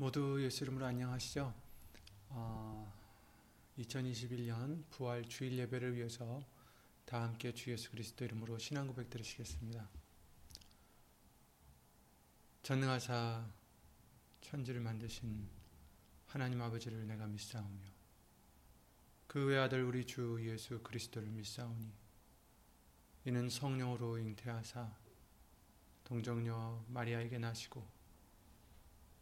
모두 예수 이름으로 안녕하시죠? 어, 2021년 부활 주일 예배를 위해서 다 함께 주 예수 그리스도 이름으로 신앙 고백 드리시겠습니다. 전능하사 천지를 만드신 하나님 아버지를 내가 믿사오며 그 외아들 우리 주 예수 그리스도를 믿사오니 이는 성령으로 잉태하사 동정녀 마리아에게 나시고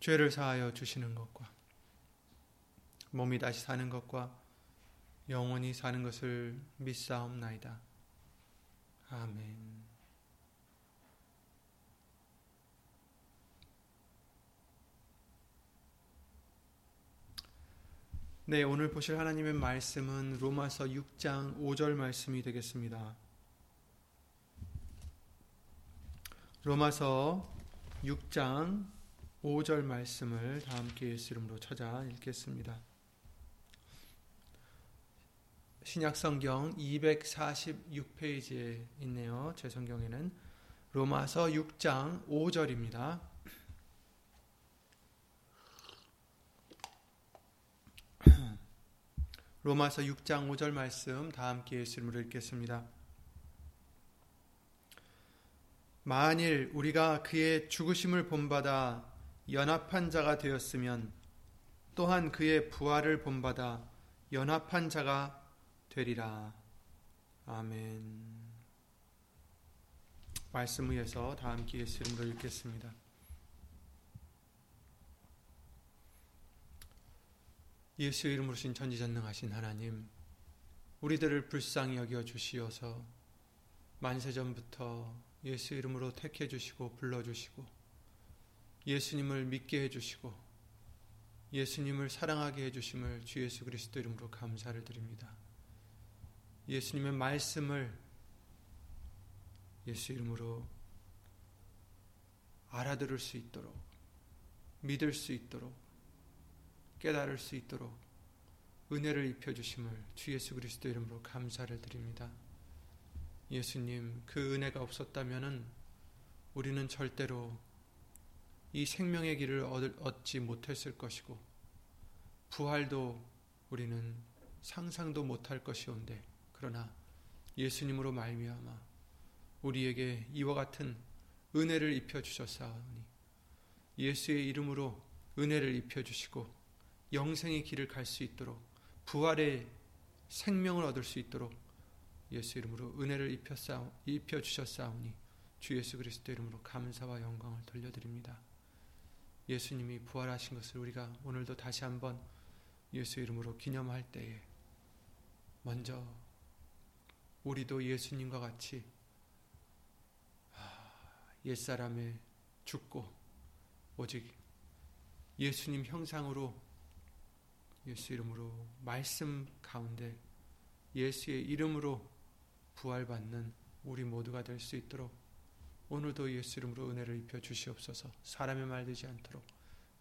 죄를 사하여 주시는 것과 몸이 다시 사는 것과 영원히 사는 것을 믿사옵나이다. 아멘. 네, 오늘 보실 하나님의 말씀은 로마서 6장 5절 말씀이 되겠습니다. 로마서 6장 5절 말씀을 다 함께 예수 이름으로 찾아 읽겠습니다. 신약성경 246페이지에 있네요. 제 성경에는 로마서 6장 5절입니다. 로마서 6장 5절 말씀 다 함께 예수 이름으로 읽겠습니다. 만일 우리가 그의 죽으심을 본받아 연합한 자가 되었으면 또한 그의 부활을 본받아 연합한 자가 되리라. 아멘. 말씀 위에서 다 함께 예수 이름으로 읽겠습니다. 예수 이름으로 신 전지전능하신 하나님, 우리들을 불쌍히 여겨 주시어서 만세 전부터 예수 이름으로 택해 주시고 불러 주시고 예수님을 믿게 해주시고 예수님을 사랑하게 해주심을 주 예수 그리스도 이름으로 감사를 드립니다. 예수님의 말씀을 예수 이름으로 알아들을 수 있도록 믿을 수 있도록 깨달을 수 있도록 은혜를 입혀 주심을 주 예수 그리스도 이름으로 감사를 드립니다. 예수님 그 은혜가 없었다면은 우리는 절대로 이 생명의 길을 얻지 못했을 것이고 부활도 우리는 상상도 못할 것이온데 그러나 예수님으로 말미암아 우리에게 이와 같은 은혜를 입혀 주셨사오니 예수의 이름으로 은혜를 입혀 주시고 영생의 길을 갈 수 있도록 부활의 생명을 얻을 수 있도록 예수 이름으로 은혜를 입혀 주셨사오니 주 예수 그리스도 이름으로 감사와 영광을 돌려드립니다. 예수님이 부활하신 것을 우리가 오늘도 다시 한번 예수 이름으로 기념할 때에 먼저 우리도 예수님과 같이 옛사람에 죽고 오직 예수님 형상으로 예수 이름으로 말씀 가운데 예수의 이름으로 부활받는 우리 모두가 될 수 있도록 오늘도 예수 이름으로 은혜를 입혀 주시옵소서. 사람의 말 되지 않도록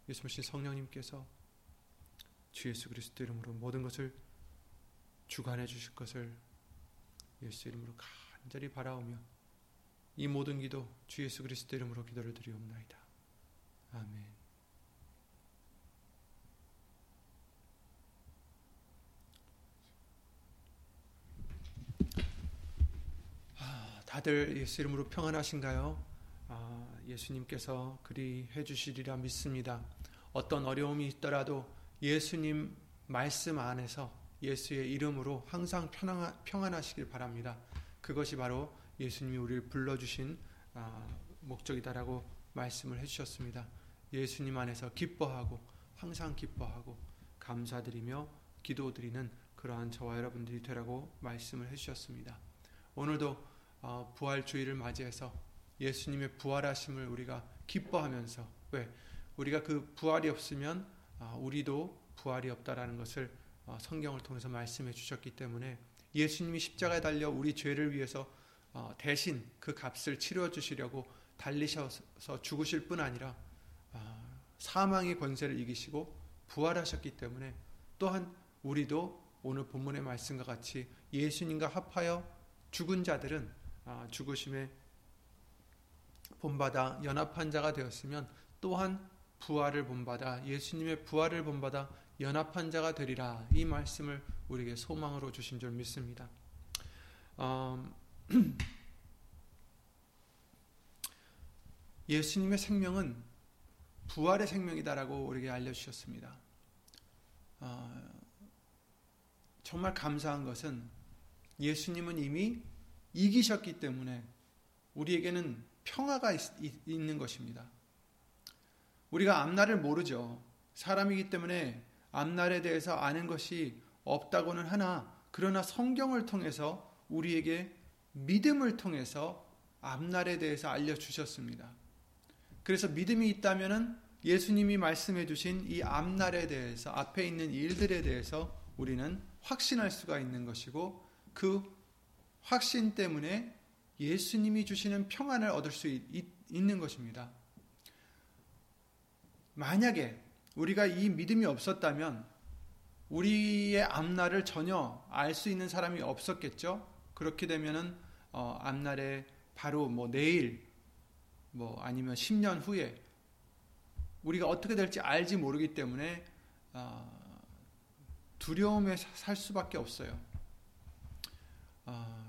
예수 님 성령님께서 주 예수 그리스도 이름으로 모든 것을 주관해 주실 것을 예수 이름으로 간절히 바라오며 이 모든 기도 주 예수 그리스도 이름으로 기도를 드리옵나이다. 아멘. 다들 예수 이름으로 평안하신가요? 아, 예수님께서 그리 해주시리라 믿습니다. 어떤 어려움이 있더라도 예수님 말씀 안에서 예수의 이름으로 항상 평안하시길 바랍니다. 그것이 바로 예수님이 우리를 불러주신 아, 목적이다라고 말씀을 해주셨습니다. 예수님 안에서 기뻐하고 항상 기뻐하고 감사드리며 기도드리는 그러한 저와 여러분들이 되라고 말씀을 해주셨습니다. 오늘도 어, 부활 주일을 맞이해서 예수님의 부활하심을 우리가 기뻐하면서 왜? 우리가 그 부활이 없으면 아, 우리도 부활이 없다라는 것을 어, 성경을 통해서 말씀해 주셨기 때문에 예수님이 십자가에 달려 우리 죄를 위해서 어, 대신 그 값을 치러 주시려고 달리셔서 죽으실 뿐 아니라 아, 사망의 권세를 이기시고 부활하셨기 때문에 또한 우리도 오늘 본문의 말씀과 같이 예수님과 합하여 죽은 자들은 아, 죽으심에 본받아 연합한 자가 되었으면 또한 부활을 본받아 예수님의 부활을 본받아 연합한 자가 되리라 이 말씀을 우리에게 소망으로 주신 줄 믿습니다. 음, 예수님의 생명은 부활의 생명이다라고 우리에게 알려주셨습니다. 어, 정말 감사한 것은 예수님은 이미 이기셨기 때문에 우리에게는 평화가 있, 있는 것입니다. 우리가 앞날을 모르죠. 사람이기 때문에 앞날에 대해서 아는 것이 없다고는 하나, 그러나 성경을 통해서 우리에게 믿음을 통해서 앞날에 대해서 알려주셨습니다. 그래서 믿음이 있다면 예수님이 말씀해 주신 이 앞날에 대해서, 앞에 있는 일들에 대해서 우리는 확신할 수가 있는 것이고, 그 확신 때문에 예수님이 주시는 평안을 얻을 수 있, 있는 것입니다. 만약에 우리가 이 믿음이 없었다면 우리의 앞날을 전혀 알 수 있는 사람이 없었겠죠. 그렇게 되면은 어, 앞날에 바로 뭐 내일 뭐 아니면 10년 후에 우리가 어떻게 될지 알지 모르기 때문에 어, 두려움에 살 수밖에 없어요. 어,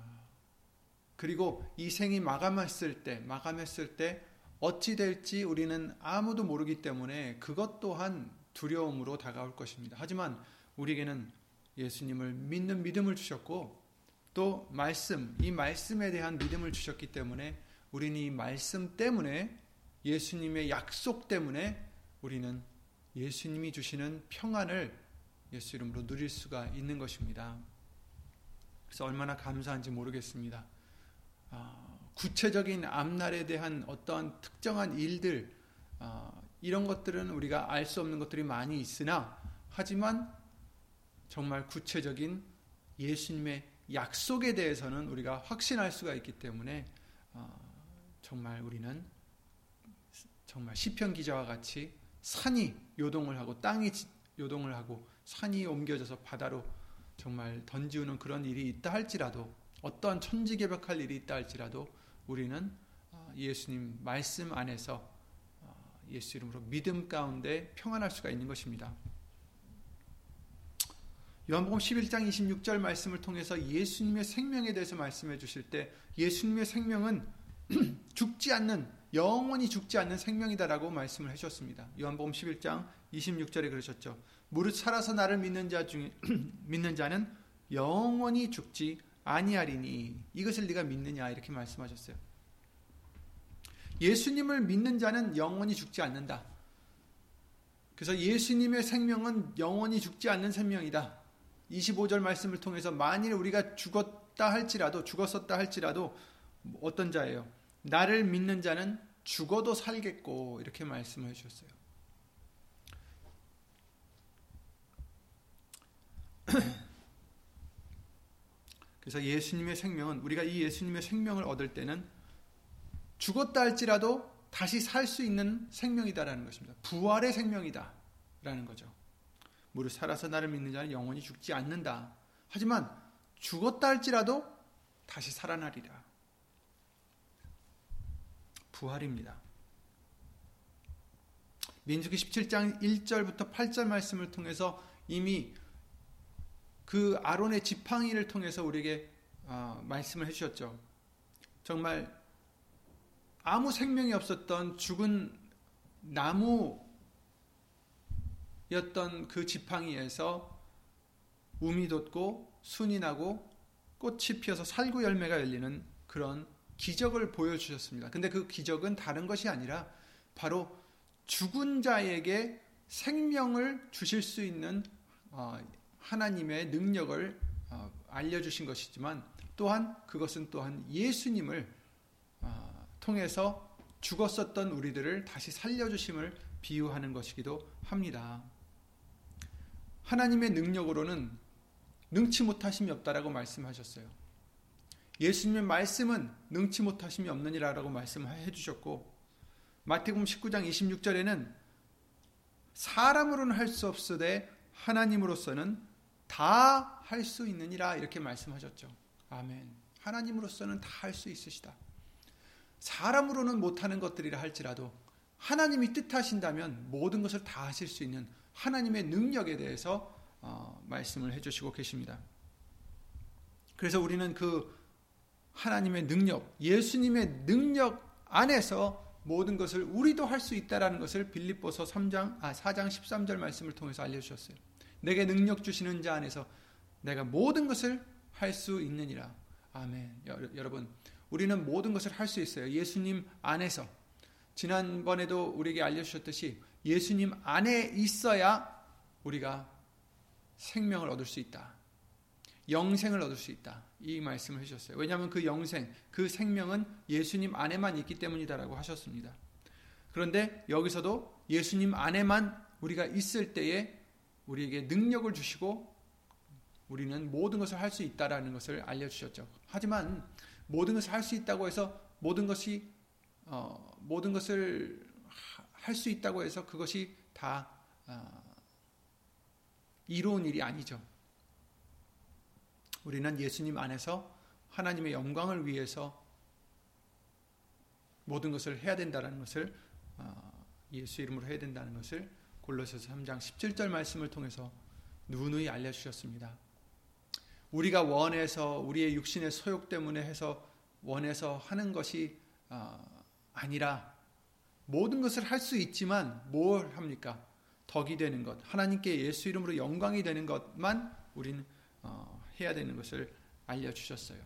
그리고 이 생이 마감했을 때, 마감했을 때 어찌 될지 우리는 아무도 모르기 때문에 그것 또한 두려움으로 다가올 것입니다. 하지만 우리에게는 예수님을 믿는 믿음을 주셨고 또 말씀, 이 말씀에 대한 믿음을 주셨기 때문에 우리는 이 말씀 때문에 예수님의 약속 때문에 우리는 예수님이 주시는 평안을 예수 이름으로 누릴 수가 있는 것입니다. 그래서 얼마나 감사한지 모르겠습니다. 아, 구체적인 앞날에 대한 어떠한 특정한 일들 어, 이런 것들은 우리가 알 수 없는 것들이 많이 있으나 하지만 정말 구체적인 예수님의 약속에 대해서는 우리가 확신할 수가 있기 때문에 어, 정말 우리는 정말 시편 기자와 같이 산이 요동을 하고 땅이 요동을 하고 산이 옮겨져서 바다로 정말 던지우는 그런 일이 있다 할지라도 어떠한 천지개벽할 일이 있다 할지라도 우리는 어, 예수님 말씀 안에서 어, 예수 이름으로 믿음 가운데 평안할 수가 있는 것입니다. 요한복음 11장 26절 말씀을 통해서 예수님의 생명에 대해서 말씀해 주실 때 예수님의 생명은 죽지 않는 영원히 죽지 않는 생명이다라고 말씀을 하셨습니다. 요한복음 11장 26절에 그러셨죠. 무릇 살아서 나를 믿는 자 중에 믿는 자는 영원히 죽지 아니하리니 이것을 네가 믿느냐 이렇게 말씀하셨어요. 예수님을 믿는 자는 영원히 죽지 않는다. 그래서 예수님의 생명은 영원히 죽지 않는 생명이다. 25절 말씀을 통해서 만일 우리가 죽었다 할지라도 죽었었다 할지라도 어떤 자예요? 나를 믿는 자는 죽어도 살겠고 이렇게 말씀해 주셨어요. 그래서 예수님의 생명은 우리가 이 예수님의 생명을 얻을 때는 죽었다 할지라도 다시 살 수 있는 생명이다라는 것입니다. 부활의 생명이다라는 거죠. 무릇 살아서 나를 믿는 자는 영원히 죽지 않는다. 하지만 죽었다 할지라도 다시 살아나리라. 부활입니다. 민수기 17장 1절부터 8절 말씀을 통해서 이미 그 아론의 지팡이를 통해서 우리에게 어, 말씀을 해주셨죠. 정말 아무 생명이 없었던 죽은 나무였던 그 지팡이에서 우미 돋고 순이 나고 꽃이 피어서 살구 열매가 열리는 그런 기적을 보여주셨습니다. 근데 그 기적은 다른 것이 아니라 바로 죽은 자에게 생명을 주실 수 있는 어, 하나님의 능력을 어, 알려주신 것이지만 또한 그것은 또한 예수님을 어, 통해서 죽었었던 우리들을 다시 살려주심을 비유하는 것이기도 합니다. 하나님의 능력으로는 능치 못하심이 없다라고 말씀하셨어요. 예수님의 말씀은 능치 못하심이 없느니라라고 말씀해 주셨고 마태복음 19장 26절에는 사람으로는 할 수 없으되 하나님으로서는 다 할 수 있느니라 이렇게 말씀하셨죠. 아멘. 하나님으로서는 다 할 수 있으시다. 사람으로는 못하는 것들이라 할지라도 하나님이 뜻하신다면 모든 것을 다 하실 수 있는 하나님의 능력에 대해서 어, 말씀을 해주시고 계십니다. 그래서 우리는 그 하나님의 능력, 예수님의 능력 안에서 모든 것을 우리도 할 수 있다라는 것을 빌립보서 3장 아 4장 13절 말씀을 통해서 알려 주셨어요. 내게 능력 주시는 자 안에서 내가 모든 것을 할 수 있느니라. 아멘. 여러분, 우리는 모든 것을 할 수 있어요. 예수님 안에서. 지난번에도 우리에게 알려 주셨듯이 예수님 안에 있어야 우리가 생명을 얻을 수 있다. 영생을 얻을 수 있다. 이 말씀을 해주셨어요. 왜냐하면 그 영생, 그 생명은 예수님 안에만 있기 때문이다라고 하셨습니다. 그런데 여기서도 예수님 안에만 우리가 있을 때에 우리에게 능력을 주시고 우리는 모든 것을 할 수 있다라는 것을 알려주셨죠. 하지만 모든 것을 할 수 있다고 해서 모든 것이 어, 모든 것을 할 수 있다고 해서 그것이 다 어, 이로운 일이 아니죠. 우리는 예수님 안에서 하나님의 영광을 위해서 모든 것을 해야 된다는 것을 어, 예수 이름으로 해야 된다는 것을 골로새서 3장 17절 말씀을 통해서 누누이 알려 주셨습니다. 우리가 원해서 우리의 육신의 소욕 때문에 해서 원해서 하는 것이 어, 아니라 모든 것을 할 수 있지만 뭘 합니까? 덕이 되는 것, 하나님께 예수 이름으로 영광이 되는 것만 우리는 어, 해야 되는 것을 알려주셨어요.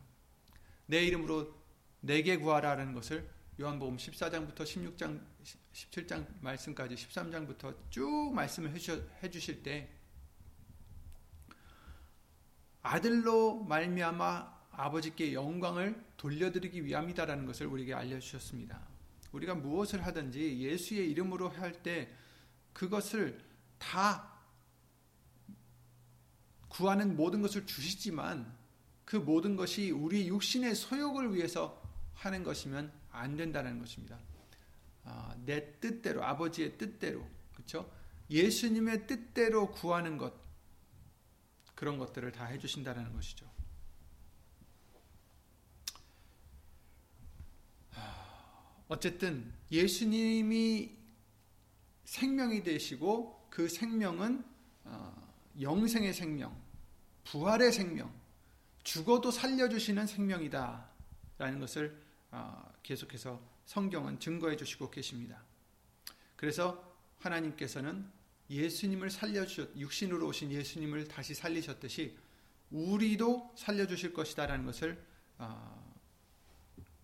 내 이름으로 내게 구하라는 것을 요한복음 14장부터 16장, 17장 말씀까지 13장부터 쭉 말씀을 해 주실 때 아들로 말미암아 아버지께 영광을 돌려드리기 위함이다라는 것을 우리에게 알려 주셨습니다. 우리가 무엇을 하든지 예수의 이름으로 할 때 그것을 다 구하는 모든 것을 주시지만 그 모든 것이 우리 육신의 소욕을 위해서 하는 것이면 안 된다는 것입니다. 아, 내 뜻대로 아버지의 뜻대로 그렇죠? 예수님의 뜻대로 구하는 것 그런 것들을 다 해주신다는 것이죠. 어쨌든 예수님이 생명이 되시고 그 생명은 어, 영생의 생명, 부활의 생명, 죽어도 살려주시는 생명이다. 라는 것을 어, 계속해서 성경은 증거해 주시고 계십니다. 그래서 하나님께서는 예수님을 살려주셨, 육신으로 오신 예수님을 다시 살리셨듯이 우리도 살려주실 것이다라는 것을 어,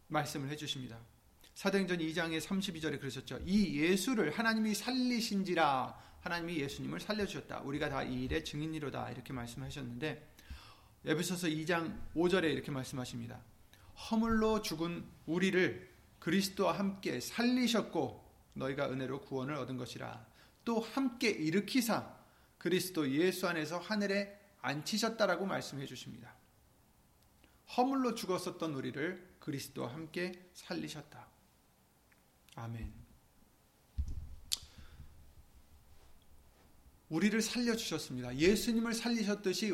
말씀을 해주십니다. 사도행전 2장의 32절에 그러셨죠. 이 예수를 하나님이 살리신지라 하나님이 예수님을 살려주셨다. 우리가 다 이 일의 증인이로다. 이렇게 말씀하셨는데 에베소서 2장 5절에 이렇게 말씀하십니다. 허물로 죽은 우리를 그리스도와 함께 살리셨고 너희가 은혜로 구원을 얻은 것이라. 또 함께 일으키사 그리스도 예수 안에서 하늘에 앉히셨다라고 말씀해 주십니다. 허물로 죽었었던 우리를 그리스도와 함께 살리셨다. 아멘. 우리를 살려주셨습니다. 예수님을 살리셨듯이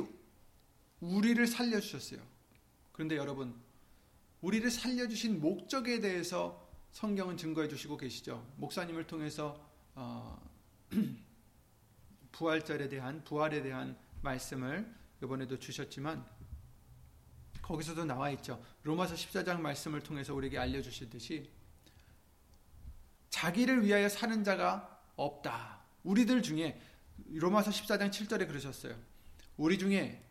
우리를 살려주셨어요. 그런데 여러분, 우리를 살려주신 목적에 대해서 성경은 증거해 주시고 계시죠. 목사님을 통해서 어, 부활절에 대한 부활에 대한 말씀을 이번에도 주셨지만 거기서도 나와 있죠. 로마서 14장 말씀을 통해서 우리에게 알려주시듯이 자기를 위하여 사는 자가 없다. 우리들 중에 로마서 14장 7절에 그러셨어요. 우리 중에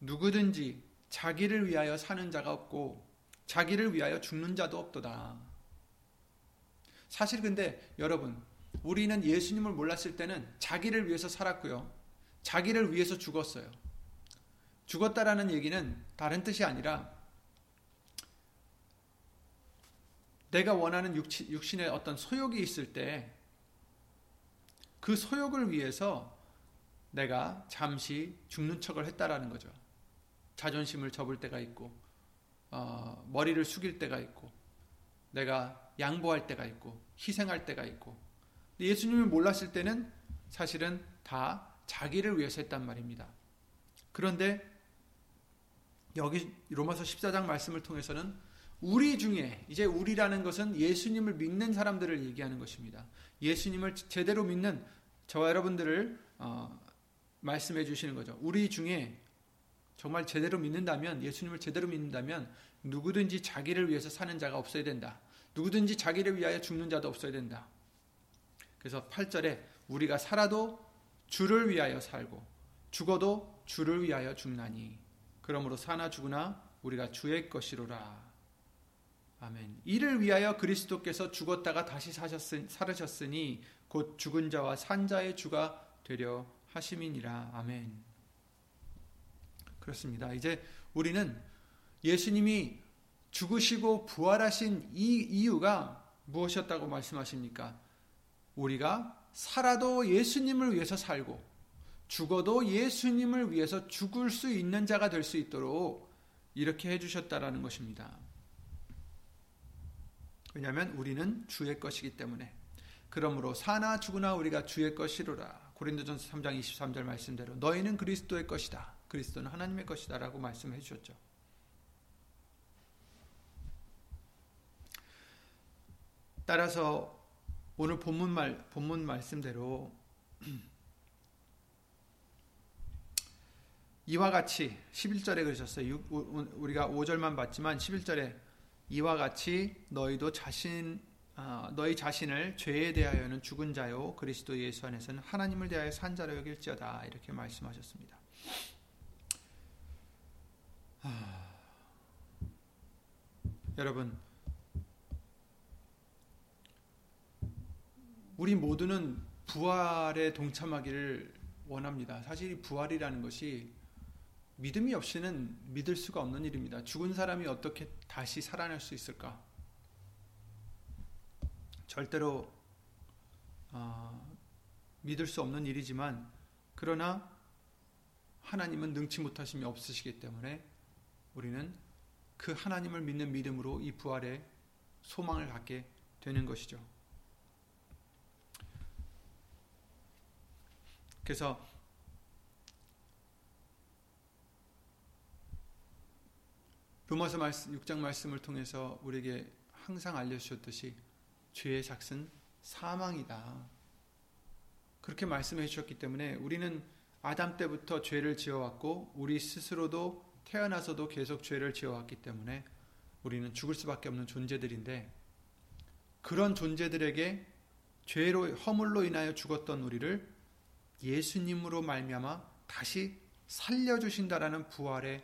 누구든지 자기를 위하여 사는 자가 없고 자기를 위하여 죽는 자도 없도다. 사실 근데 여러분 우리는 예수님을 몰랐을 때는 자기를 위해서 살았고요. 자기를 위해서 죽었어요. 죽었다라는 얘기는 다른 뜻이 아니라 내가 원하는 육신의 어떤 소욕이 있을 때 그 소욕을 위해서 내가 잠시 죽는 척을 했다라는 거죠. 자존심을 접을 때가 있고 어, 머리를 숙일 때가 있고 내가 양보할 때가 있고 희생할 때가 있고 예수님을 몰랐을 때는 사실은 다 자기를 위해서 했단 말입니다. 그런데 여기 로마서 14장 말씀을 통해서는 우리 중에 이제 우리라는 것은 예수님을 믿는 사람들을 얘기하는 것입니다. 예수님을 제대로 믿는 저와 여러분들을 어, 말씀해 주시는 거죠. 우리 중에 정말 제대로 믿는다면 예수님을 제대로 믿는다면 누구든지 자기를 위해서 사는 자가 없어야 된다. 누구든지 자기를 위하여 죽는 자도 없어야 된다. 그래서 8절에 우리가 살아도 주를 위하여 살고 죽어도 주를 위하여 죽나니 그러므로 사나 죽으나 우리가 주의 것이로라. 아멘. 이를 위하여 그리스도께서 죽었다가 다시 사셨으, 살으셨으니 곧 죽은 자와 산 자의 주가 되려 하심이니라. 아멘. 그렇습니다. 이제 우리는 예수님이 죽으시고 부활하신 이 이유가 무엇이었다고 말씀하십니까? 우리가 살아도 예수님을 위해서 살고 죽어도 예수님을 위해서 죽을 수 있는 자가 될 수 있도록 이렇게 해주셨다라는 것입니다. 왜냐하면 우리는 주의 것이기 때문에 그러므로 사나 죽으나 우리가 주의 것이로라 고린도전서 3장 23절 말씀대로 너희는 그리스도의 것이다 그리스도는 하나님의 것이다라고 말씀해 주셨죠. 따라서 오늘 본문 말 본문 말씀대로 이와 같이 11절에 그러셨어요. 우리가 5절만 봤지만 11절에 이와 같이 너희도 자신 어, 너희 자신을 죄에 대하여는 죽은 자요 그리스도 예수 안에서는 하나님을 대하여 산 자로 여길지어다 이렇게 말씀하셨습니다. 아, 여러분 우리 모두는 부활에 동참하기를 원합니다. 사실 부활이라는 것이 믿음이 없이는 믿을 수가 없는 일입니다. 죽은 사람이 어떻게 다시 살아날 수 있을까? 절대로 어, 믿을 수 없는 일이지만 그러나 하나님은 능치 못하심이 없으시기 때문에 우리는 그 하나님을 믿는 믿음으로 이 부활의 소망을 갖게 되는 것이죠. 그래서 로마서 6장 말씀을 통해서 우리에게 항상 알려주셨듯이 죄의 삭은 사망이다. 그렇게 말씀해 주셨기 때문에 우리는 아담 때부터 죄를 지어왔고 우리 스스로도 태어나서도 계속 죄를 지어왔기 때문에 우리는 죽을 수밖에 없는 존재들인데 그런 존재들에게 죄로 허물로 인하여 죽었던 우리를 예수님으로 말미암아 다시 살려 주신다라는 부활의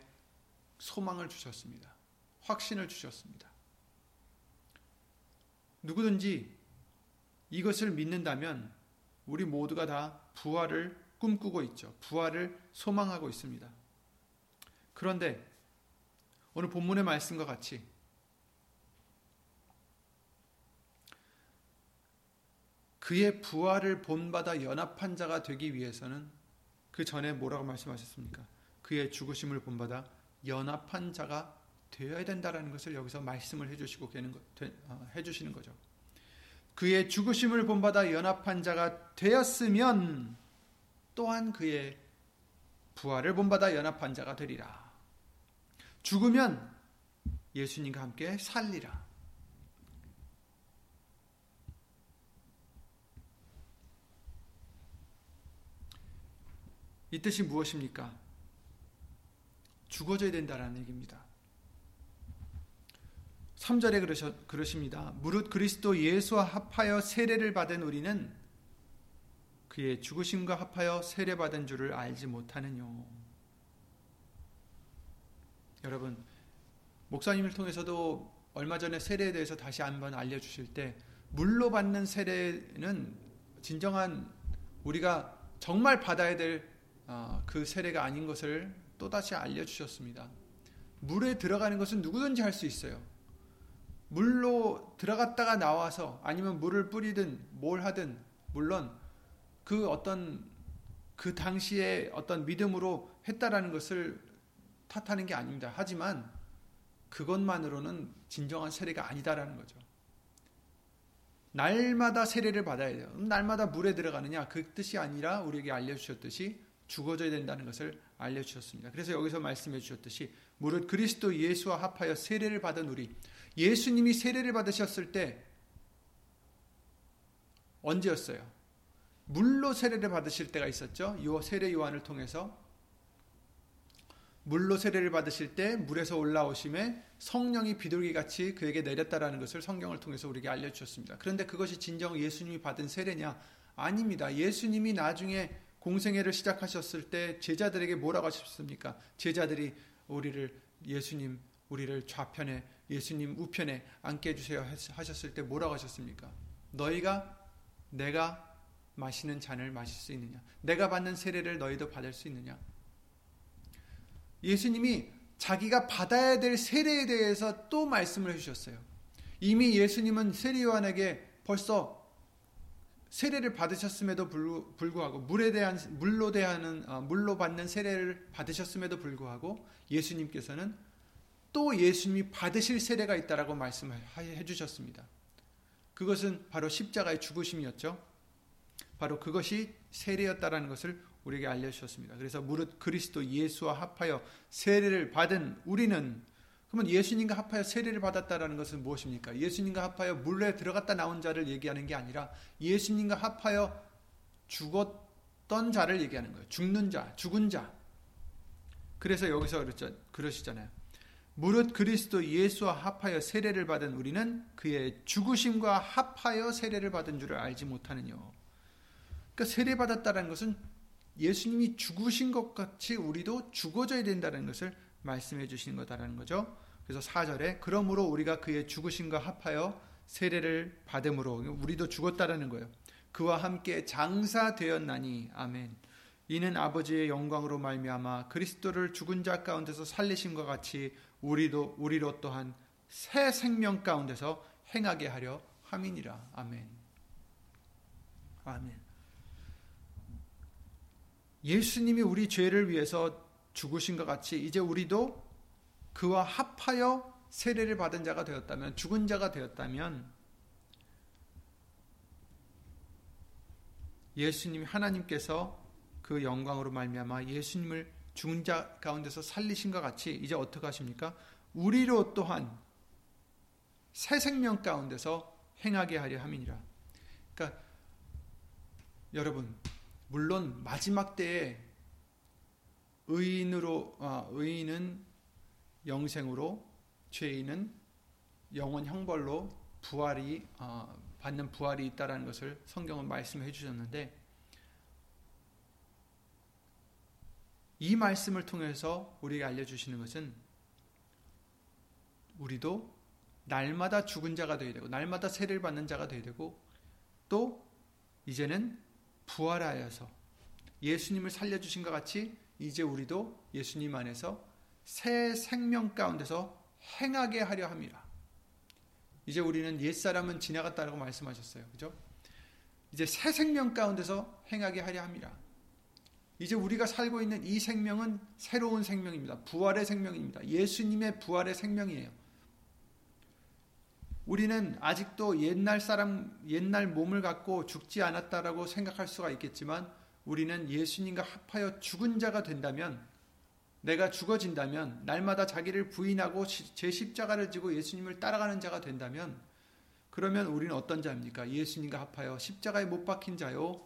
소망을 주셨습니다. 확신을 주셨습니다. 누구든지 이것을 믿는다면 우리 모두가 다 부활을 꿈꾸고 있죠. 부활을 소망하고 있습니다. 그런데 오늘 본문의 말씀과 같이 그의 부활을 본받아 연합한 자가 되기 위해서는 그 전에 뭐라고 말씀하셨습니까? 그의 죽으심을 본받아 연합한 자가 되어야 된다라는 것을 여기서 말씀을 해주시고 어, 해주시는 거죠. 그의 죽으심을 본받아 연합한 자가 되었으면 또한 그의 부활을 본받아 연합한 자가 되리라. 죽으면 예수님과 함께 살리라. 이 뜻이 무엇입니까? 죽어져야 된다라는 얘기입니다. 3절에 그러셔, 그러십니다. 무릇 그리스도 예수와 합하여 세례를 받은 우리는 그의 죽으심과 합하여 세례받은 줄을 알지 못하느뇨. 여러분, 목사님을 통해서도 얼마 전에 세례에 대해서 다시 한번 알려주실 때, 물로 받는 세례는 진정한 우리가 정말 받아야 될그 어, 세례가 아닌 것을 또다시 알려주셨습니다. 물에 들어가는 것은 누구든지 할 수 있어요. 물로 들어갔다가 나와서 아니면 물을 뿌리든 뭘 하든 물론 그 어떤 그 당시에 어떤 믿음으로 했다라는 것을 탓하는 게 아닙니다. 하지만 그것만으로는 진정한 세례가 아니다라는 거죠. 날마다 세례를 받아야 돼요. 날마다 물에 들어가느냐 그 뜻이 아니라 우리에게 알려주셨듯이 죽어져야 된다는 것을 알려주셨습니다. 그래서 여기서 말씀해 주셨듯이 무릇 그리스도 예수와 합하여 세례를 받은 우리 예수님이 세례를 받으셨을 때 언제였어요? 물로 세례를 받으실 때가 있었죠. 요 세례 요한을 통해서 물로 세례를 받으실 때 물에서 올라오심에 성령이 비둘기 같이 그에게 내렸다라는 것을 성경을 통해서 우리에게 알려주셨습니다. 그런데 그것이 진정 예수님이 받은 세례냐? 아닙니다. 예수님이 나중에 공생애를 시작하셨을 때 제자들에게 뭐라고 하셨습니까? 제자들이 우리를 예수님 우리를 좌편에 예수님 우편에 앉게 해주세요 하셨을 때 뭐라고 하셨습니까? 너희가 내가 마시는 잔을 마실 수 있느냐? 내가 받는 세례를 너희도 받을 수 있느냐? 예수님이 자기가 받아야 될 세례에 대해서 또 말씀을 해주셨어요. 이미 예수님은 세례 요한에게 벌써 세례를 받으셨음에도 불구하고 물에 대한 물로 대하는 어, 물로 받는 세례를 받으셨음에도 불구하고 예수님께서는 또 예수님이 받으실 세례가 있다라고 말씀해 주셨습니다. 그것은 바로 십자가의 죽으심이었죠. 바로 그것이 세례였다라는 것을 우리에게 알려주셨습니다. 그래서 무릇 그리스도 예수와 합하여 세례를 받은 우리는 그러면 예수님과 합하여 세례를 받았다라는 것은 무엇입니까? 예수님과 합하여 물에 들어갔다 나온 자를 얘기하는 게 아니라 예수님과 합하여 죽었던 자를 얘기하는 거예요. 죽는 자, 죽은 자. 그래서 여기서 그렇죠, 그러시잖아요. 무릇 그리스도 예수와 합하여 세례를 받은 우리는 그의 죽으심과 합하여 세례를 받은 줄을 알지 못하느뇨. 그러니까 세례 받았다는 것은 예수님이 죽으신 것 같이 우리도 죽어져야 된다는 것을 말씀해 주신 거다라는 거죠. 그래서 4절에 그러므로 우리가 그의 죽으심과 합하여 세례를 받음으로 우리도 죽었다라는 거예요. 그와 함께 장사되었나니 아멘. 이는 아버지의 영광으로 말미암아 그리스도를 죽은 자 가운데서 살리심과 같이 우리도 우리로 또한 새 생명 가운데서 행하게 하려 함이니라. 아멘. 아멘. 예수님이 우리 죄를 위해서 죽으신 것 같이 이제 우리도 그와 합하여 세례를 받은 자가 되었다면 죽은 자가 되었다면 예수님 하나님께서 그 영광으로 말미암아 예수님을 죽은 자 가운데서 살리신 것 같이 이제 어떻게 하십니까? 우리로 또한 새 생명 가운데서 행하게 하려 함이니라. 그러니까 여러분 물론 마지막 때에 의인으로 아, 의인은 영생으로 죄인은 영원 형벌로 부활이 아, 받는 부활이 있다라는 것을 성경은 말씀해 주셨는데 이 말씀을 통해서 우리에게 알려 주시는 것은 우리도 날마다 죽은 자가 되어야 되고 날마다 세례를 받는 자가 되어야 되고 또 이제는 부활하여서 예수님을 살려주신 것 같이 이제 우리도 예수님 안에서 새 생명 가운데서 행하게 하려 합니다. 이제 우리는 옛사람은 지나갔다라고 말씀하셨어요. 그죠? 이제 새 생명 가운데서 행하게 하려 합니다. 이제 우리가 살고 있는 이 생명은 새로운 생명입니다. 부활의 생명입니다. 예수님의 부활의 생명이에요. 우리는 아직도 옛날 사람, 옛날 몸을 갖고 죽지 않았다라고 생각할 수가 있겠지만 우리는 예수님과 합하여 죽은 자가 된다면 내가 죽어진다면 날마다 자기를 부인하고 제 십자가를 지고 예수님을 따라가는 자가 된다면 그러면 우리는 어떤 자입니까? 예수님과 합하여 십자가에 못 박힌 자요.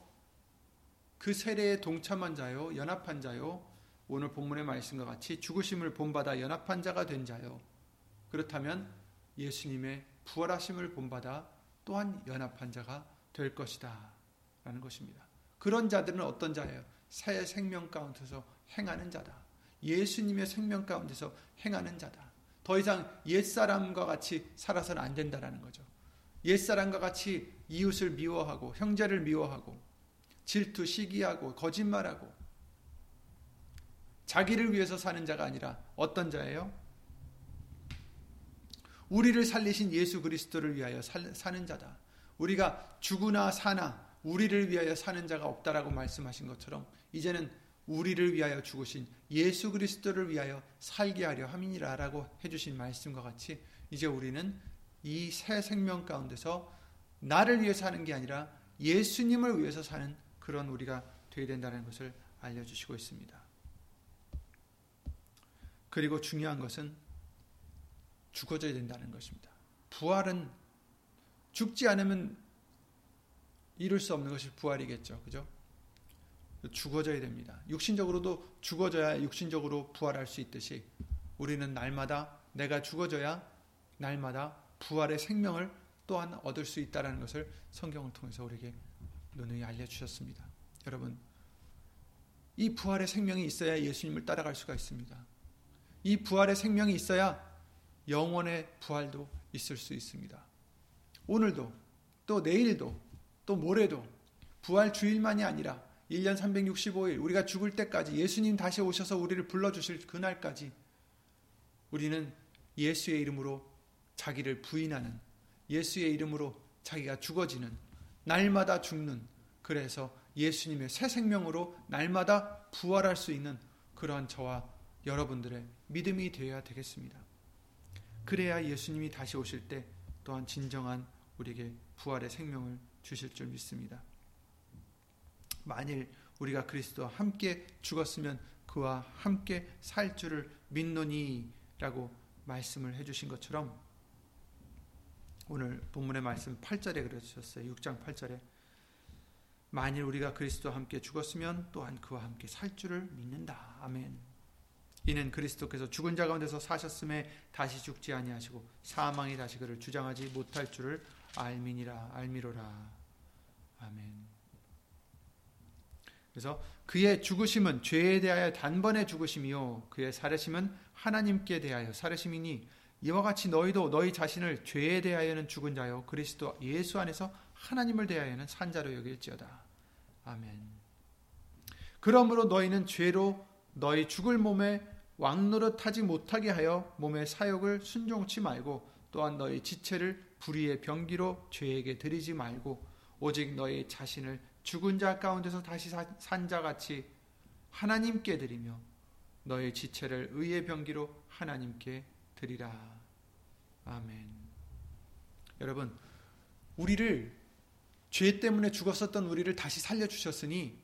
그 세례에 동참한 자요. 연합한 자요. 오늘 본문의 말씀과 같이 죽으심을 본받아 연합한 자가 된 자요. 그렇다면 예수님의 부활하심을 본받아 또한 연합한 자가 될 것이다. 라는 것입니다. 그런 자들은 어떤 자예요? 새 생명 가운데서 행하는 자다. 예수님의 생명 가운데서 행하는 자다. 더 이상 옛사람과 같이 살아서는 안 된다라는 거죠. 옛사람과 같이 이웃을 미워하고 형제를 미워하고 질투, 시기하고 거짓말하고 자기를 위해서 사는 자가 아니라 어떤 자예요? 우리를 살리신 예수 그리스도를 위하여 살, 사는 자다. 우리가 죽으나 사나 우리를 위하여 사는 자가 없다라고 말씀하신 것처럼 이제는 우리를 위하여 죽으신 예수 그리스도를 위하여 살게 하려 함이니라라고 해주신 말씀과 같이 이제 우리는 이 새 생명 가운데서 나를 위해서 사는 게 아니라 예수님을 위해서 사는 그런 우리가 되어야 된다는 것을 알려주시고 있습니다. 그리고 중요한 것은 죽어져야 된다는 것입니다. 부활은 죽지 않으면 이룰 수 없는 것이 부활이겠죠. 그죠? 죽어져야 됩니다. 육신적으로도 죽어져야 육신적으로 부활할 수 있듯이 우리는 날마다 내가 죽어져야 날마다 부활의 생명을 또한 얻을 수 있다는 것을 성경을 통해서 우리에게 누누이 알려주셨습니다. 여러분, 이 부활의 생명이 있어야 예수님을 따라갈 수가 있습니다. 이 부활의 생명이 있어야 영원의 부활도 있을 수 있습니다. 오늘도, 또 내일도, 또 모레도, 부활 주일만이 아니라 1년 365일, 우리가 죽을 때까지 예수님 다시 오셔서 우리를 불러 주실 그날까지 우리는 예수의 이름으로 자기를 부인하는, 예수의 이름으로 자기가 죽어지는, 날마다 죽는, 그래서 예수님의 새 생명으로 날마다 부활할 수 있는 그러한 저와 여러분들의 믿음이 되어야 되겠습니다. 그래야 예수님이 다시 오실 때 또한 진정한 우리에게 부활의 생명을 주실 줄 믿습니다. 만일 우리가 그리스도와 함께 죽었으면 그와 함께 살 줄을 믿노니라고 말씀을 해주신 것처럼 오늘 본문의 말씀 8절에 그러셨어요. 6장 8절에 만일 우리가 그리스도와 함께 죽었으면 또한 그와 함께 살 줄을 믿는다. 아멘. 이는 그리스도께서 죽은 자 가운데서 사셨음에 다시 죽지 아니하시고 사망이 다시 그를 주장하지 못할 줄을 알미니라 알미로라. 아멘. 그래서 그의 죽으심은 죄에 대하여 단번에 죽으심이요 그의 살으심은 하나님께 대하여 살으심이니 이와 같이 너희도 너희 자신을 죄에 대하여는 죽은 자요 그리스도 예수 안에서 하나님을 대하여는 산 자로 여길지어다. 아멘. 그러므로 너희는 죄로 너희 죽을 몸에 왕노릇 하지 못하게 하여 몸의 사욕을 순종치 말고 또한 너희 지체를 불의의 병기로 죄에게 드리지 말고 오직 너희 자신을 죽은 자 가운데서 다시 산 자같이 하나님께 드리며 너희 지체를 의의 병기로 하나님께 드리라. 아멘. 여러분, 우리를 죄 때문에 죽었었던 우리를 다시 살려 주셨으니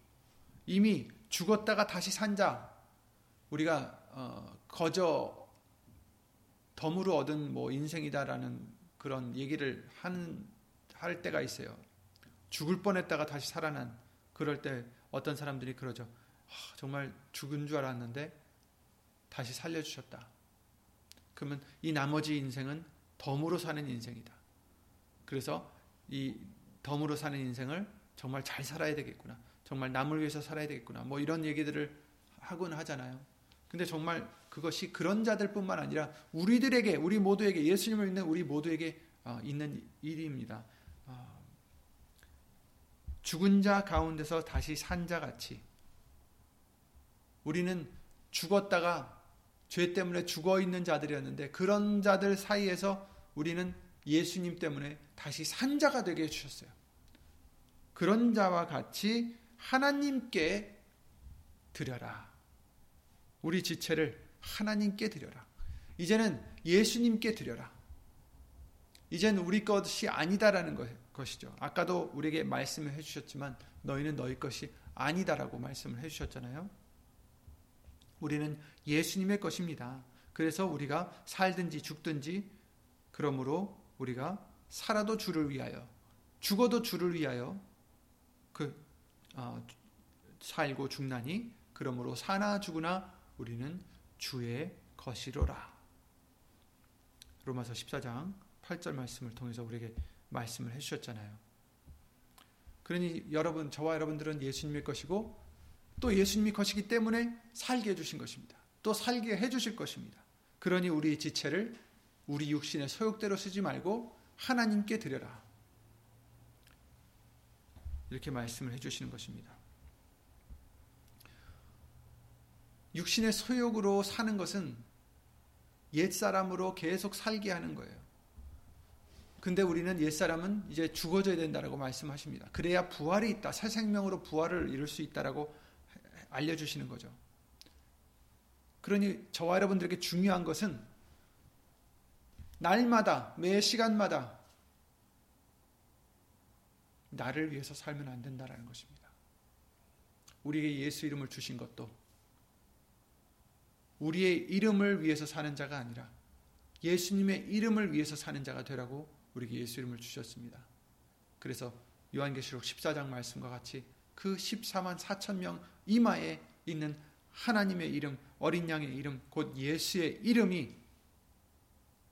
이미 죽었다가 다시 산 자, 우리가 어, 거저 덤으로 얻은 뭐 인생이다라는 그런 얘기를 하는 할 때가 있어요. 죽을 뻔했다가 다시 살아난 그럴 때 어떤 사람들이 그러죠. 아, 정말 죽은 줄 알았는데 다시 살려주셨다. 그러면 이 나머지 인생은 덤으로 사는 인생이다. 그래서 이 덤으로 사는 인생을 정말 잘 살아야 되겠구나. 정말 남을 위해서 살아야 되겠구나. 뭐 이런 얘기들을 하곤 하잖아요. 근데 정말 그것이 그런 자들뿐만 아니라 우리들에게 우리 모두에게 예수님을 믿는 우리 모두에게 어, 있는 일입니다. 어, 죽은 자 가운데서 다시 산 자 같이 우리는 죽었다가 죄 때문에 죽어 있는 자들이었는데 그런 자들 사이에서 우리는 예수님 때문에 다시 산 자가 되게 해주셨어요. 그런 자와 같이 하나님께 드려라. 우리 지체를 하나님께 드려라. 이제는 예수님께 드려라. 이젠 우리 것이 아니다라는 것이죠. 아까도 우리에게 말씀을 해주셨지만 너희는 너희 것이 아니다라고 말씀을 해주셨잖아요. 우리는 예수님의 것입니다. 그래서 우리가 살든지 죽든지 그러므로 우리가 살아도 주를 위하여 죽어도 주를 위하여 그 어, 살고 죽나니 그러므로 사나 죽으나 우리는 주의 것이로라. 로마서 14장 8절 말씀을 통해서 우리에게 말씀을 해 주셨잖아요. 그러니 여러분 저와 여러분들은 예수님의 것이고 또 예수님의 것이기 때문에 살게 해 주신 것입니다. 또 살게 해 주실 것입니다. 그러니 우리 지체를 우리 육신의 소욕대로 쓰지 말고 하나님께 드려라. 이렇게 말씀을 해주시는 것입니다. 육신의 소욕으로 사는 것은 옛사람으로 계속 살게 하는 거예요. 근데 우리는 옛사람은 이제 죽어져야 된다라고 말씀하십니다. 그래야 부활이 있다. 새 생명으로 부활을 이룰 수 있다라고 알려주시는 거죠. 그러니 저와 여러분들에게 중요한 것은 날마다, 매 시간마다 나를 위해서 살면 안 된다라는 것입니다. 우리에게 예수 이름을 주신 것도 우리의 이름을 위해서 사는 자가 아니라 예수님의 이름을 위해서 사는 자가 되라고 우리에게 예수 이름을 주셨습니다. 그래서 요한계시록 14장 말씀과 같이 그 14만 4천 명 이마에 있는 하나님의 이름, 어린 양의 이름, 곧 예수의 이름이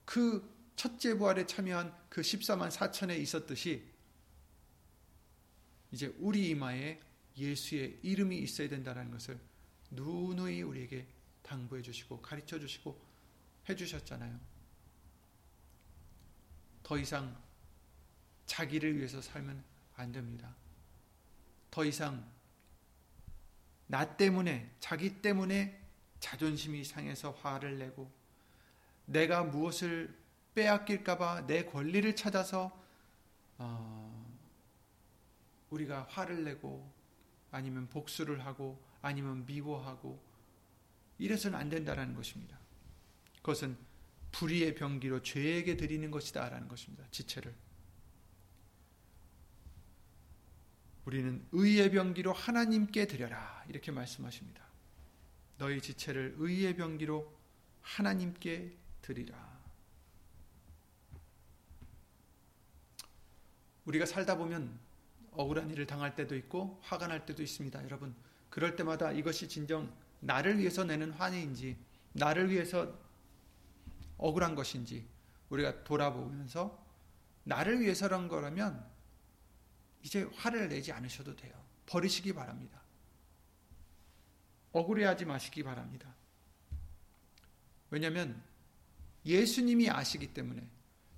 그 첫째 부활에 참여한 그 14만 4천에 있었듯이 이제 우리 이마에 예수의 이름이 있어야 된다는 것을 누누이 우리에게 당부해 주시고 가르쳐 주시고 해 주셨잖아요. 더 이상 자기를 위해서 살면 안 됩니다. 더 이상 나 때문에 자기 때문에 자존심이 상해서 화를 내고 내가 무엇을 빼앗길까봐 내 권리를 찾아서 어, 우리가 화를 내고 아니면 복수를 하고 아니면 미워하고 이래서는 안 된다라는 것입니다. 그것은 불의의 병기로 죄에게 드리는 것이다라는 것입니다. 지체를. 우리는 의의 병기로 하나님께 드려라 이렇게 말씀하십니다. 너희 지체를 의의 병기로 하나님께 드리라. 우리가 살다 보면 억울한 일을 당할 때도 있고 화가 날 때도 있습니다. 여러분, 그럴 때마다 이것이 진정 나를 위해서 내는 환희인지 나를 위해서 억울한 것인지 우리가 돌아보면서 나를 위해서란 거라면 이제 화를 내지 않으셔도 돼요. 버리시기 바랍니다. 억울해하지 마시기 바랍니다. 왜냐하면 예수님이 아시기 때문에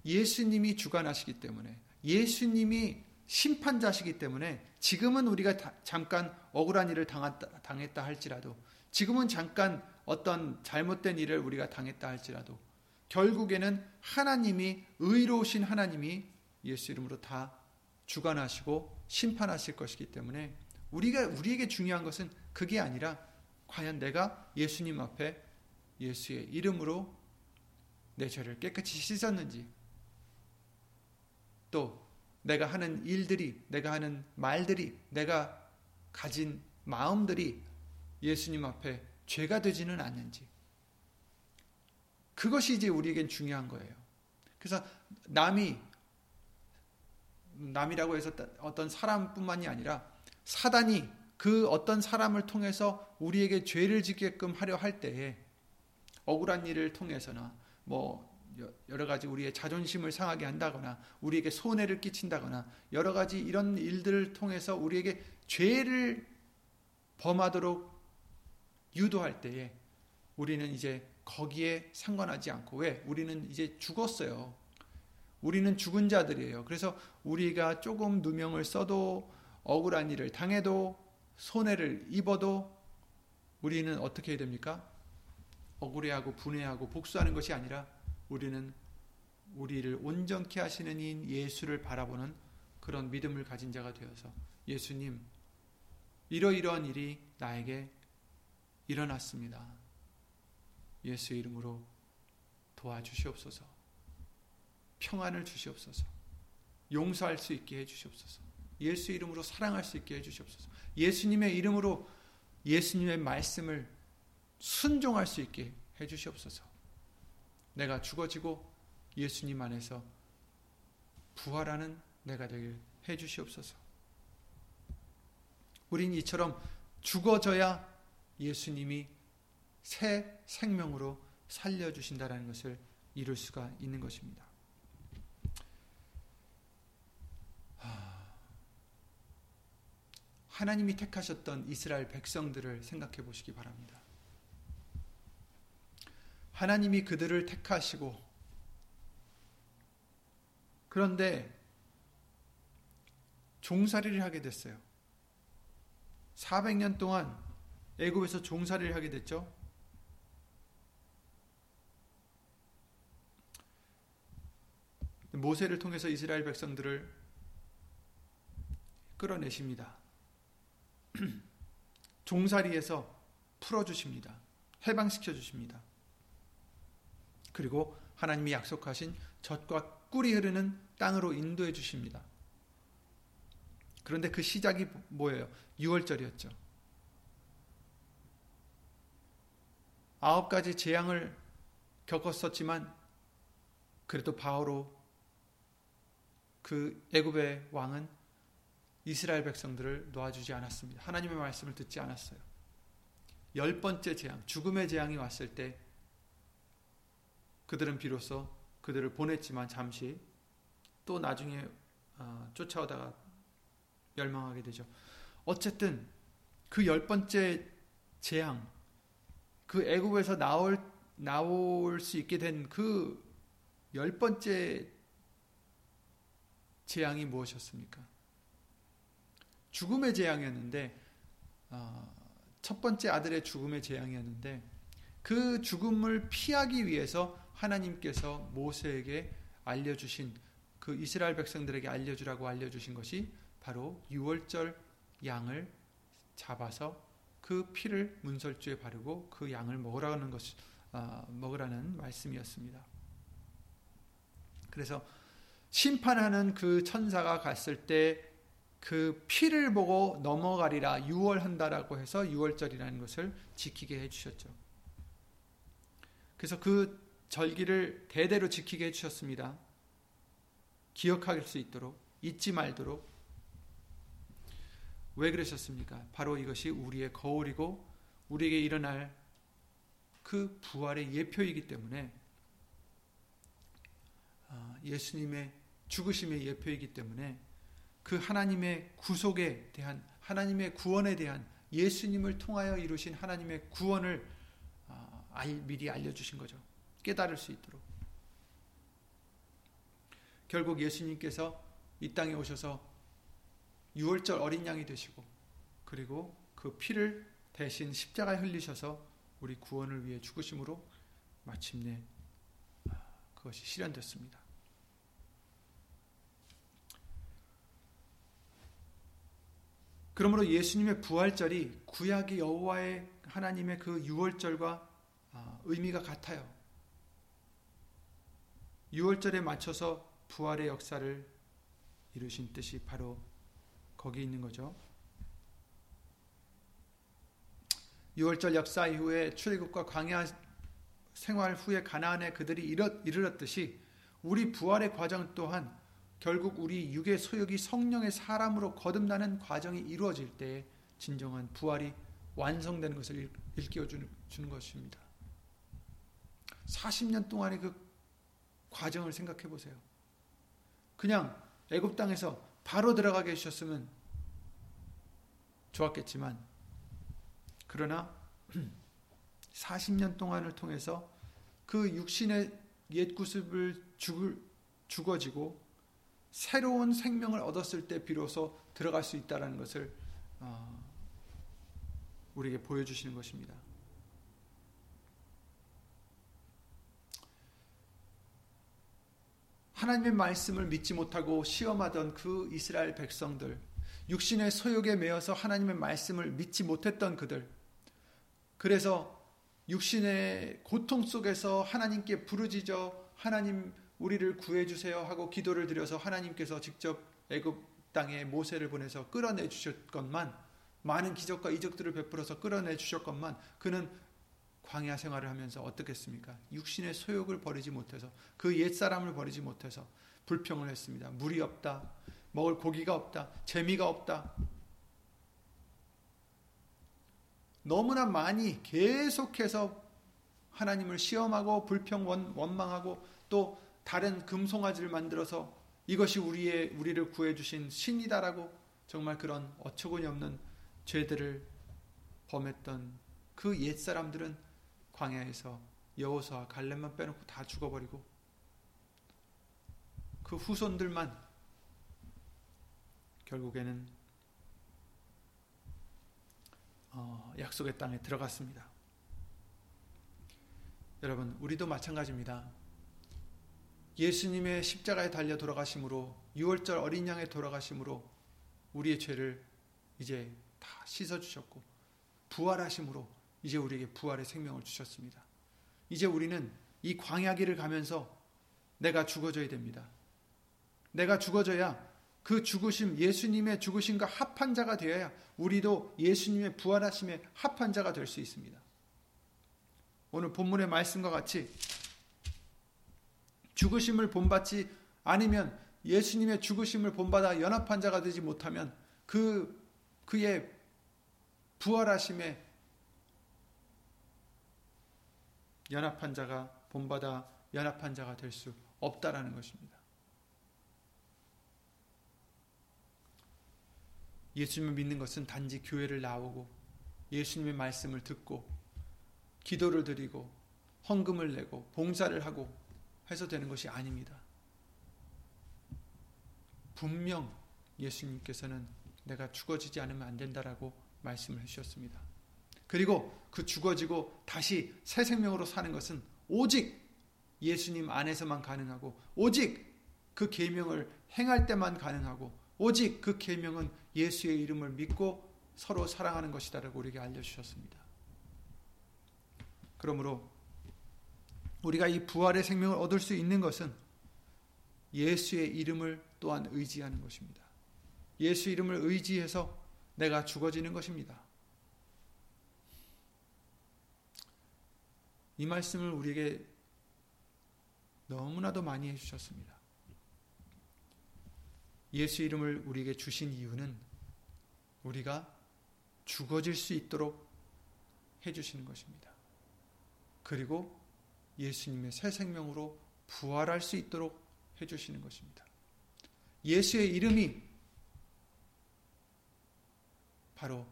예수님이 주관하시기 때문에 예수님이 심판자시기 때문에 지금은 우리가 잠깐 억울한 일을 당했다, 당했다 할지라도 지금은 잠깐 어떤 잘못된 일을 우리가 당했다 할지라도 결국에는 하나님이 의로우신 하나님이 예수 이름으로 다 주관하시고 심판하실 것이기 때문에 우리가 우리에게 중요한 것은 그게 아니라 과연 내가 예수님 앞에 예수의 이름으로 내 죄를 깨끗이 씻었는지 또 내가 하는 일들이 내가 하는 말들이 내가 가진 마음들이 예수님 앞에 죄가 되지는 않는지 그것이 이제 우리에겐 중요한 거예요. 그래서 남이 남이라고 해서 어떤 사람뿐만이 아니라 사단이 그 어떤 사람을 통해서 우리에게 죄를 짓게끔 하려 할 때에 억울한 일을 통해서나 뭐 여러 가지 우리의 자존심을 상하게 한다거나 우리에게 손해를 끼친다거나 여러 가지 이런 일들을 통해서 우리에게 죄를 범하도록 유도할 때에 우리는 이제 거기에 상관하지 않고 왜? 우리는 이제 죽었어요. 우리는 죽은 자들이에요. 그래서 우리가 조금 누명을 써도 억울한 일을 당해도 손해를 입어도 우리는 어떻게 해야 됩니까? 억울해하고 분해하고 복수하는 것이 아니라 우리는 우리를 온전케 하시는 인 예수를 바라보는 그런 믿음을 가진 자가 되어서 예수님 이러이러한 일이 나에게 일어났습니다. 예수 이름으로 도와주시옵소서. 평안을 주시옵소서. 용서할 수 있게 해 주시옵소서. 예수 이름으로 사랑할 수 있게 해 주시옵소서. 예수님의 이름으로 예수님의 말씀을 순종할 수 있게 해 주시옵소서. 내가 죽어지고 예수님 안에서 부활하는 내가 되길 해 주시옵소서. 우린 이처럼 죽어져야 예수님이 새 생명으로 살려주신다는 것을 이룰 수가 있는 것입니다. 하나님이 택하셨던 이스라엘 백성들을 생각해 보시기 바랍니다. 하나님이 그들을 택하시고 그런데 종살이를 하게 됐어요. 400년 동안 애굽에서 종살이를 하게 됐죠. 모세를 통해서 이스라엘 백성들을 끌어내십니다. 종살이에서 풀어주십니다. 해방시켜 주십니다. 그리고 하나님이 약속하신 젖과 꿀이 흐르는 땅으로 인도해 주십니다. 그런데 그 시작이 뭐예요? 6월절이었죠. 아홉 가지 재앙을 겪었었지만 그래도 바오로 그 애굽의 왕은 이스라엘 백성들을 놓아주지 않았습니다. 하나님의 말씀을 듣지 않았어요. 열 번째 재앙, 죽음의 재앙이 왔을 때 그들은 비로소 그들을 보냈지만 잠시 또 나중에 어, 쫓아오다가 멸망하게 되죠. 어쨌든 그 열 번째 재앙, 그 애굽에서 나올 나올 수 있게 된 그 열 번째 재앙이 무엇이었습니까? 죽음의 재앙이었는데 어, 첫 번째 아들의 죽음의 재앙이었는데 그 죽음을 피하기 위해서 하나님께서 모세에게 알려주신 그 이스라엘 백성들에게 알려주라고 알려주신 것이 바로 유월절 양을 잡아서 그 피를 문설주에 바르고 그 양을 먹으라는 것, 어, 먹으라는 말씀이었습니다. 그래서 심판하는 그 천사가 갔을 때 그 피를 보고 넘어가리라 유월한다라고 해서 유월절이라는 것을 지키게 해주셨죠. 그래서 그 절기를 대대로 지키게 해주셨습니다. 기억할 수 있도록 잊지 말도록 왜 그러셨습니까? 바로 이것이 우리의 거울이고 우리에게 일어날 그 부활의 예표이기 때문에 아, 예수님의 죽으심의 예표이기 때문에 그 하나님의 구속에 대한 하나님의 구원에 대한 예수님을 통하여 이루신 하나님의 구원을 아, 미리 알려주신 거죠. 깨달을 수 있도록. 결국 예수님께서 이 땅에 오셔서 6월절 어린 양이 되시고 그리고 그 피를 대신 십자가에 흘리셔서 우리 구원을 위해 죽으심으로 마침내 그것이 실현됐습니다. 그러므로 예수님의 부활절이 구약의 여호와의 하나님의 그 6월절과 아, 의미가 같아요. 6월절에 맞춰서 부활의 역사를 이루신 뜻이 바로 거기 있는 거죠. 6월절 역사 이후에 출애굽과 광야 생활 후에 가나안에 그들이 이르렀듯이 우리 부활의 과정 또한 결국 우리 육의 소욕이 성령의 사람으로 거듭나는 과정이 이루어질 때 진정한 부활이 완성되는 것을 일깨워 주는 것입니다. 40년 동안의 그 과정을 생각해 보세요. 그냥 애굽 땅에서 바로 들어가게 해주셨으면 좋았겠지만 그러나 40년 동안을 통해서 그 육신의 옛 구습을 죽어지고 새로운 생명을 얻었을 때 비로소 들어갈 수 있다는 것을 어, 우리에게 보여주시는 것입니다. 하나님의 말씀을 믿지 못하고 시험하던 그 이스라엘 백성들, 육신의 소욕에 매여서 하나님의 말씀을 믿지 못했던 그들, 그래서 육신의 고통 속에서 하나님께 부르짖어 하나님 우리를 구해 주세요 하고 기도를 드려서 하나님께서 직접 애굽 땅에 모세를 보내서 끌어내 주셨건만 많은 기적과 이적들을 베풀어서 끌어내 주셨건만 그는 광야 생활을 하면서 어떻겠습니까? 육신의 소욕을 버리지 못해서 그 옛사람을 버리지 못해서 불평을 했습니다. 물이 없다. 먹을 고기가 없다. 재미가 없다. 너무나 많이 계속해서 하나님을 시험하고 불평 원망하고 또 다른 금송아지를 만들어서 이것이 우리의 우리를 구해 주신 신이다라고 정말 그런 어처구니 없는 죄들을 범했던 그 옛사람들은 광야에서 여호수아 갈렙만 빼놓고 다 죽어버리고 그 후손들만 결국에는 어, 약속의 땅에 들어갔습니다. 여러분, 우리도 마찬가지입니다. 예수님의 십자가에 달려 돌아가심으로 6월절 어린 양의 돌아가심으로 우리의 죄를 이제 다 씻어 주셨고 부활하심으로 이제 우리에게 부활의 생명을 주셨습니다. 이제 우리는 이 광야길을 가면서 내가 죽어져야 됩니다. 내가 죽어져야 그 죽으심 예수님의 죽으심과 합한 자가 되어야 우리도 예수님의 부활하심에 합한 자가 될 수 있습니다. 오늘 본문의 말씀과 같이 죽으심을 본받지 않으면 예수님의 죽으심을 본받아 연합한 자가 되지 못하면 그 그의 부활하심에 연합한 자가 본받아 연합한 자가 될 수 없다라는 것입니다. 예수님을 믿는 것은 단지 교회를 나오고 예수님의 말씀을 듣고 기도를 드리고 헌금을 내고 봉사를 하고 해서 되는 것이 아닙니다. 분명 예수님께서는 내가 죽어지지 않으면 안 된다라고 말씀을 해주셨습니다. 그리고 그 죽어지고 다시 새 생명으로 사는 것은 오직 예수님 안에서만 가능하고 오직 그 계명을 행할 때만 가능하고 오직 그 계명은 예수의 이름을 믿고 서로 사랑하는 것이다라고 우리에게 알려주셨습니다. 그러므로 우리가 이 부활의 생명을 얻을 수 있는 것은 예수의 이름을 또한 의지하는 것입니다. 예수 이름을 의지해서 내가 죽어지는 것입니다. 이 말씀을 우리에게 너무나도 많이 해주셨습니다. 예수 이름을 우리에게 주신 이유는 우리가 죽어질 수 있도록 해주시는 것입니다. 그리고 예수님의 새 생명으로 부활할 수 있도록 해주시는 것입니다. 예수의 이름이 바로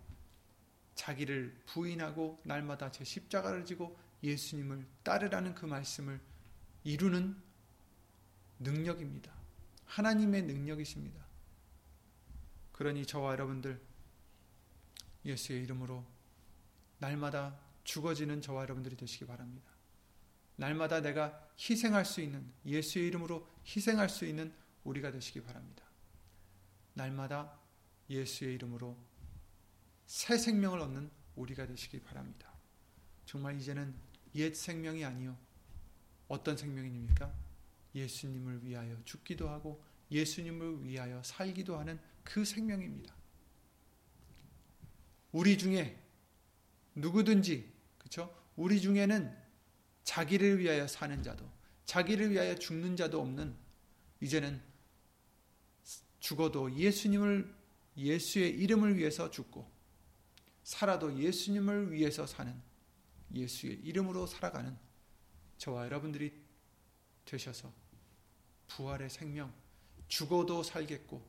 자기를 부인하고 날마다 제 십자가를 지고 예수님을 따르라는 그 말씀을 이루는 능력입니다. 하나님의 능력이십니다. 그러니 저와 여러분들 예수의 이름으로 날마다 죽어지는 저와 여러분들이 되시기 바랍니다. 날마다 내가 희생할 수 있는 예수의 이름으로 희생할 수 있는 우리가 되시기 바랍니다. 날마다 예수의 이름으로 새 생명을 얻는 우리가 되시기 바랍니다. 정말 이제는 옛 생명이 아니요 어떤 생명입니까? 예수님을 위하여 죽기도 하고 예수님을 위하여 살기도 하는 그 생명입니다. 우리 중에 누구든지 그렇죠? 우리 중에는 자기를 위하여 사는 자도 자기를 위하여 죽는 자도 없는 이제는 죽어도 예수님을 예수의 이름을 위해서 죽고 살아도 예수님을 위해서 사는 예수의 이름으로 살아가는 저와 여러분들이 되셔서 부활의 생명, 죽어도 살겠고,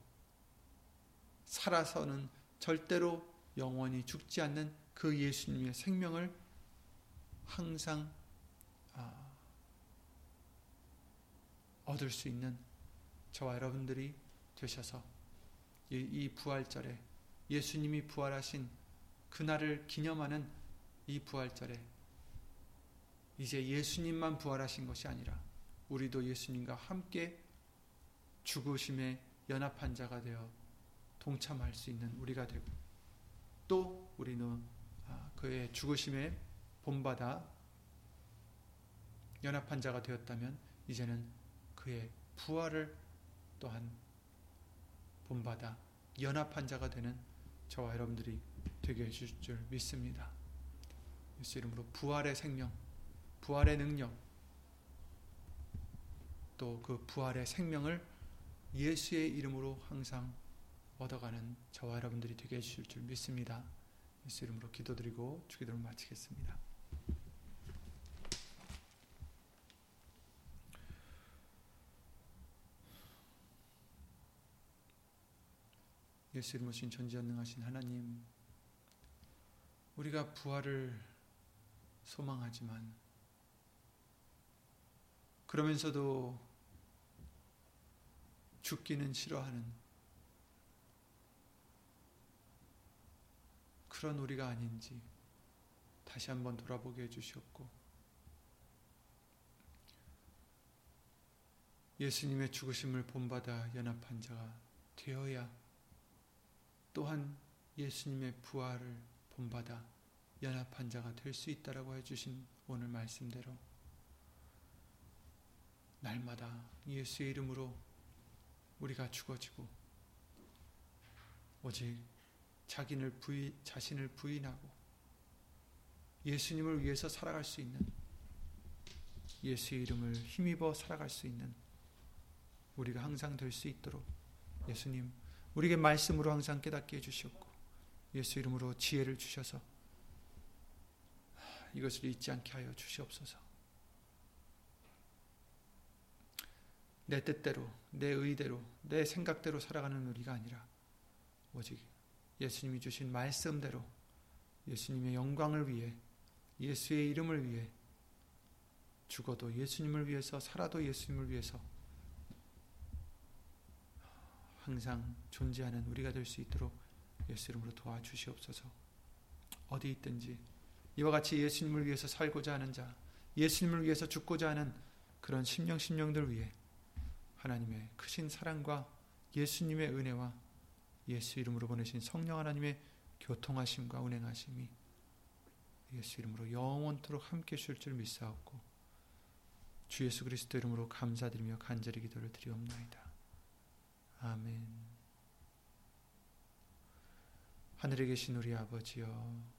살아서는 절대로 영원히 죽지 않는 그 예수님의 생명을 항상 아, 얻을 수 있는 저와 여러분들이 되셔서 이 부활절에 예수님이 부활하신 그날을 기념하는 이 부활절에 이제 예수님만 부활하신 것이 아니라 우리도 예수님과 함께 죽으심에 연합한 자가 되어 동참할 수 있는 우리가 되고 또 우리는 아, 그의 죽으심에 본받아 연합한 자가 되었다면 이제는 그의 부활을 또한 본받아 연합한 자가 되는 저와 여러분들이 되게 해주실 줄 믿습니다. 예수 이름으로 부활의 생명, 부활의 능력, 또 그 부활의 생명을 예수의 이름으로 항상 얻어가는 저와 여러분들이 되게 해주실 줄 믿습니다. 예수 이름으로 기도드리고 주기도를 마치겠습니다. 예수 이름으로 신 전지전능하신 하나님 우리가 부활을 소망하지만. 그러면서도 죽기는 싫어하는 그런 우리가 아닌지 다시 한번 돌아보게 해주시옵고 예수님의 죽으심을 본받아 연합한 자가 되어야 또한 예수님의 부활을 본받아 연합한 자가 될 수 있다라고 해주신 오늘 말씀대로 날마다 예수의 이름으로 우리가 죽어지고 오직 자기를 부인, 자신을 부인하고 예수님을 위해서 살아갈 수 있는 예수의 이름을 힘입어 살아갈 수 있는 우리가 항상 될 수 있도록 예수님 우리에게 말씀으로 항상 깨닫게 해주셨고 예수 이름으로 지혜를 주셔서 이것을 잊지 않게 하여 주시옵소서. 내 뜻대로, 내 의대로, 내 생각대로 살아가는 우리가 아니라 오직 예수님이 주신 말씀대로 예수님의 영광을 위해 예수의 이름을 위해 죽어도 예수님을 위해서 살아도 예수님을 위해서 항상 존재하는 우리가 될 수 있도록 예수 이름으로 도와주시옵소서. 어디 있든지 이와 같이 예수님을 위해서 살고자 하는 자, 예수님을 위해서 죽고자 하는 그런 심령 심령들 위해 하나님의 크신 사랑과 예수님의 은혜와 예수 이름으로 보내신 성령 하나님의 교통하심과 운행하심이 예수 이름으로 영원토록 함께 하실 줄 믿사옵고 주 예수 그리스도 이름으로 감사드리며 간절히 기도를 드리옵나이다. 아멘. 하늘에 계신 우리 아버지여,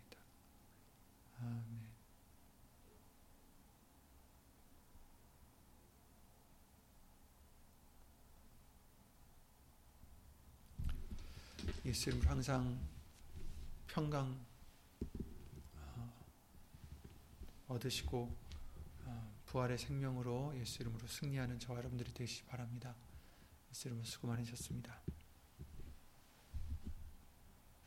아멘. 예수님을 항상 평강 어, 얻으시고 어, 부활의 생명으로 예수 이름으로 승리하는 저와 여러분들이 되시기 바랍니다. 예수 이름으로 수고 많으셨습니다.